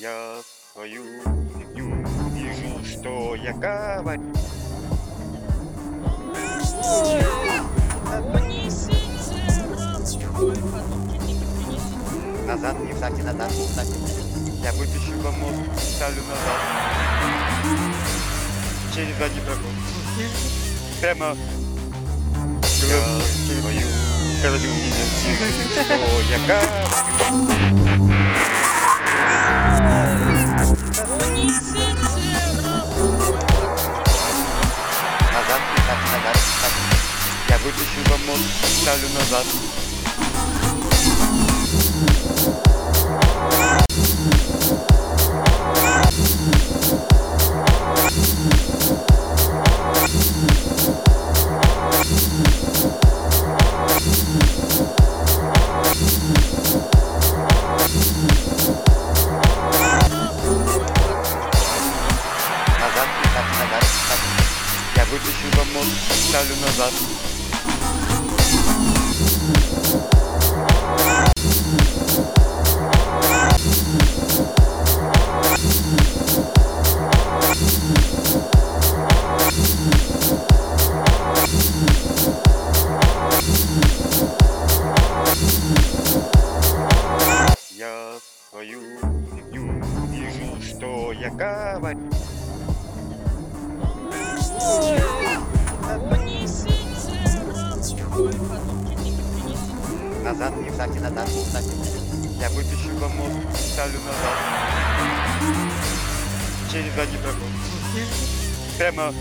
Я свою фигню вижу, что я говорю. Назад не вставьте, назад не вставьте. Я вытащу вам мозг, ставлю назад. Через задний проход. Прямо. Я свою королю вижу, что я говорю. Я вытащу вам мозг, ставлю назад. Назад не вставьте, назад не вставьте. Я вытащу вам мозг, ставлю я говорю. Назад не вставьте, назад не вставьте. Я вытащу вам мозг, ставлю назад. Через задний проход. Прямо